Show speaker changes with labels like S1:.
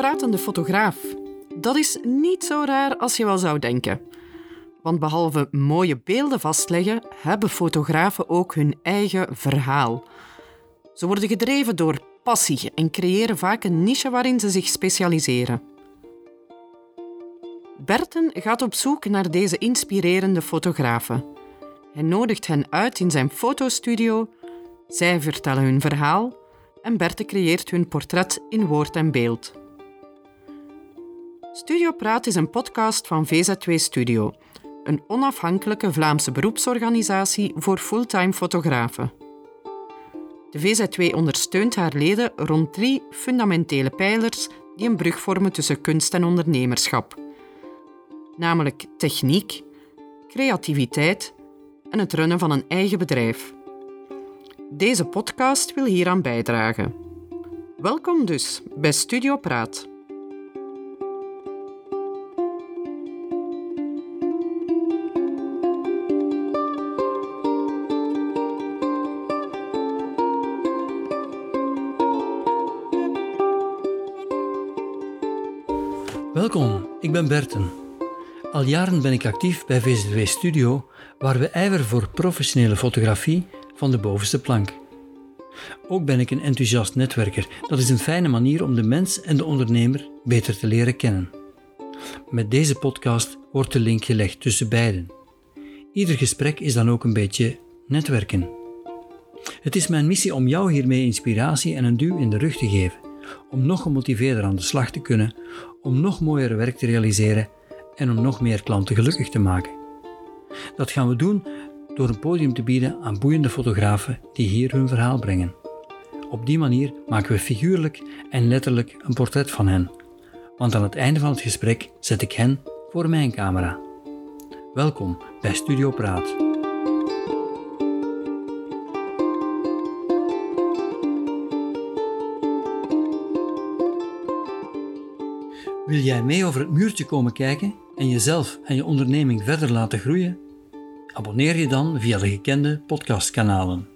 S1: pratende fotograaf. Dat is niet zo raar als je wel zou denken. Want behalve mooie beelden vastleggen, hebben fotografen ook hun eigen verhaal. Ze worden gedreven door passie en creëren vaak een niche waarin ze zich specialiseren. Berten gaat op zoek naar deze inspirerende fotografen. Hij nodigt hen uit in zijn fotostudio, zij vertellen hun verhaal en Berthe creëert hun portret in woord en beeld. Studio Praat is een podcast van VZ2 Studio, een onafhankelijke Vlaamse beroepsorganisatie voor fulltime fotografen. De VZ2 ondersteunt haar leden rond drie fundamentele pijlers die een brug vormen tussen kunst en ondernemerschap. Namelijk techniek, creativiteit en het runnen van een eigen bedrijf. Deze podcast wil hieraan bijdragen. Welkom dus bij Studio Praat.
S2: Welkom, ik ben Berten. Al jaren ben ik actief bij VZW Studio, waar we ijveren voor professionele fotografie van de bovenste plank. Ook ben ik een enthousiast netwerker. Dat is een fijne manier om de mens en de ondernemer beter te leren kennen. Met deze podcast wordt de link gelegd tussen beiden. Ieder gesprek is dan ook een beetje netwerken. Het is mijn missie om jou hiermee inspiratie en een duw in de rug te geven, om nog gemotiveerder aan de slag te kunnen, om nog mooier werk te realiseren en om nog meer klanten gelukkig te maken. Dat gaan we doen door een podium te bieden aan boeiende fotografen die hier hun verhaal brengen. Op die manier maken we figuurlijk en letterlijk een portret van hen. Want aan het einde van het gesprek zet ik hen voor mijn camera. Welkom bij Studio Praat. Wil jij mee over het muurtje komen kijken en jezelf en je onderneming verder laten groeien? Abonneer je dan via de gekende podcastkanalen.